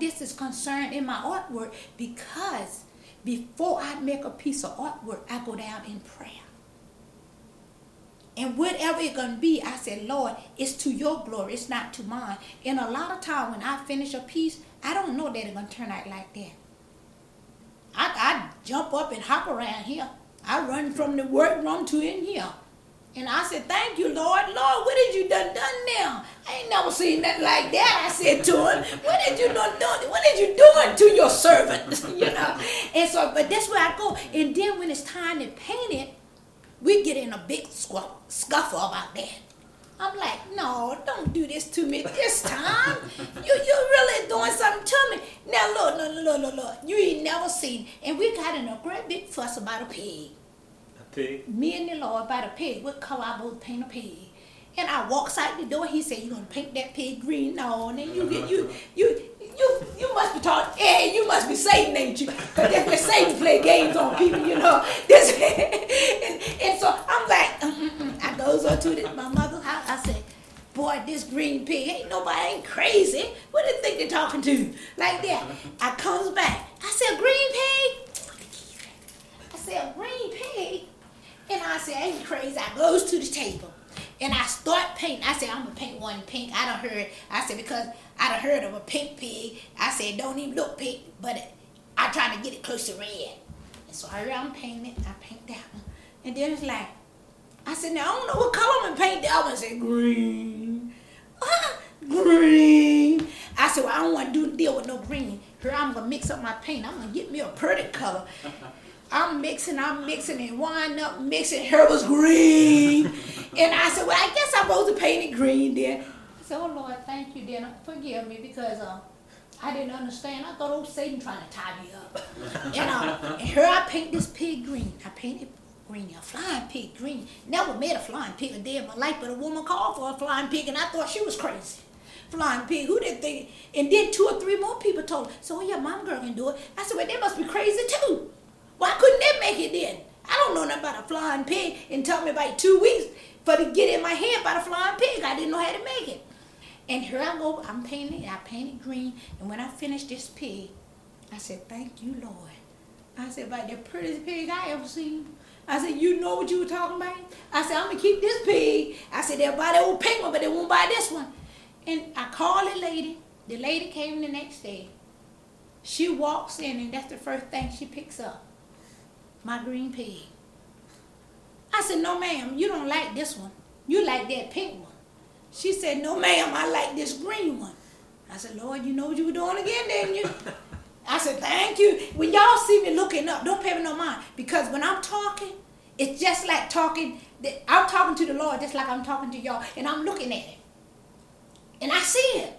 this is concerned in my artwork because before I make a piece of artwork, I go down in prayer. And whatever it's going to be, I said, Lord, it's to your glory. It's not to mine. And a lot of time when I finish a piece, I don't know that it's going to turn out like that. I, I jump up and hop around here. I run from the workroom to in here. And I said, thank you, Lord. Lord, what did you done done now? I ain't never seen nothing like that. I said to him, what did you done done? What did you doing to your servant? you know? And so, but that's where I go. And then when it's time to paint it, we get in a big scuffle about that. I'm like, no, don't do this to me this time. you you really doing something to me. Now look, look, look, look, look. You ain't never seen. And we got in a great big fuss about a pig. Pig? Me and the Lord about a pig. What color I both paint a pig. And I walks out the door. He said, "You gonna paint that pig green?" No, and you get you you you you must be talking. Hey, eh, you must be Satan, ain't you? Cause that's where Satan play games on people, you know. This and, and so I'm like, mm-mm. I goes on to my mother's house. I said, boy, this green pig ain't nobody ain't crazy. What do you think they're talking to? Like that. I comes back. I said, green pig. I said, green pig. And I said, ain't crazy. I goes to the table. And I start painting. I said, I'm gonna paint one pink. I don't heard. I said because I don't heard of a pink pig. I said, don't even look pink, but I trying to get it close to red. And so I I'm painting it. I paint that one, and then it's like, I said, now I don't know what color I'm gonna paint that one. I said green. Green. I said, well, I don't want to do deal with no green. Here, I'm gonna mix up my paint. I'm gonna get me a pretty color. I'm mixing, I'm mixing and wind up mixing. Her was green. and I said, well, I guess I'm supposed to paint it green then. I said, oh Lord, thank you then. Forgive me because uh, I didn't understand. I thought old Satan trying to tie me up. you know, and here I paint this pig green. I painted green, a flying pig green. Never met a flying pig a day in my life, but a woman called for a flying pig and I thought she was crazy flying pig. Who didn't think? And then two or three more people told so oh, yeah, mom girl can do it. I said, well, they must be crazy too. Why couldn't they make it then? I don't know nothing about a flying pig and told me about two weeks for to get in my head about a flying pig. I didn't know how to make it. And here I go, I'm painting I painted green. And when I finished this pig, I said, thank you, Lord. I said, about the prettiest pig I ever seen. I said, you know what you were talking about? I said, I'm to keep this pig. I said, they'll buy that old pink one, but they won't buy this one. And I called the lady. The lady came the next day. She walks in, and that's the first thing she picks up my green pig. I said, no, ma'am, you don't like this one. You like that pink one. She said, no, ma'am, I like this green one. I said, Lord, you know what you were doing again, didn't you? I said, thank you. When y'all see me looking up, don't pay me no mind. Because when I'm talking, it's just like talking. I'm talking to the Lord just like I'm talking to y'all. And I'm looking at him. And I see it.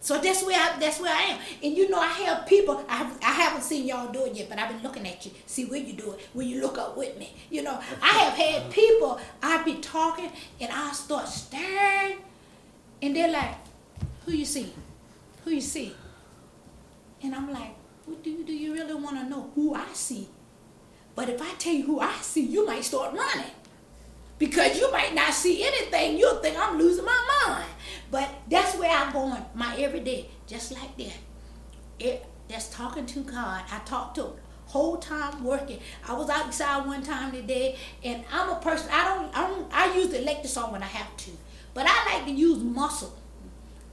So that's where I, that's where I am. And you know, I have people. I have, I haven't seen y'all do it yet, but I've been looking at you, see where you do it. When you look up with me, you know, I have had people. I be talking, and I start staring, and they're like, "Who you see? Who you see?" And I'm like, "What do you do? You really want to know who I see?" But if I tell you who I see, you might start running because you might not see anything. You'll think I'm losing my mind. But that's where I'm going my everyday, just like that. It, that's talking to God. I talk to him whole time working. I was outside one time today, and I'm a person. I don't. I don't. I use the electric saw when I have to, but I like to use muscle.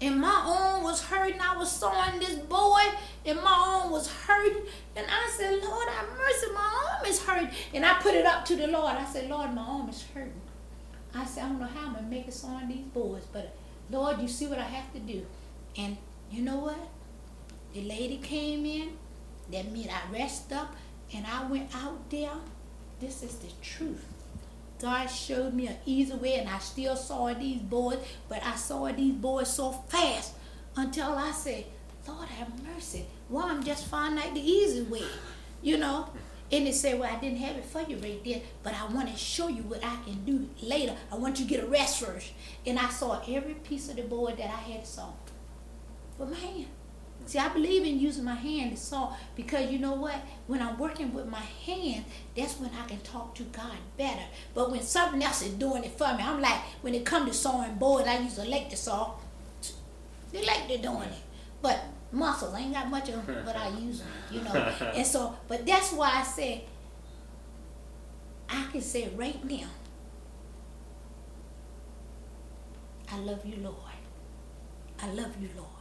And my arm was hurting. I was sawing this boy, and my arm was hurting. And I said, Lord, have mercy. My arm is hurting. And I put it up to the Lord. I said, Lord, my arm is hurting. I said, I don't know how I'm gonna make it sawing these boys, but Lord, you see what I have to do. And you know what? The lady came in. That meant I rest up and I went out there. This is the truth. God showed me an easy way and I still saw these boys, but I saw these boys so fast until I said, Lord have mercy. Well, I'm just finding out the easy way, you know. And they said, Well, I didn't have it for you right there, but I want to show you what I can do later. I want you to get a rest first. And I saw every piece of the board that I had saw with my hand. See, I believe in using my hand to saw because you know what? When I'm working with my hand, that's when I can talk to God better. But when something else is doing it for me, I'm like, when it comes to sawing boards, I use a electric saw. The electric doing it. But muscles. I ain't got much of them, but I use them, you know. And so, but that's why I said, I can say right now, I love you, Lord. I love you, Lord.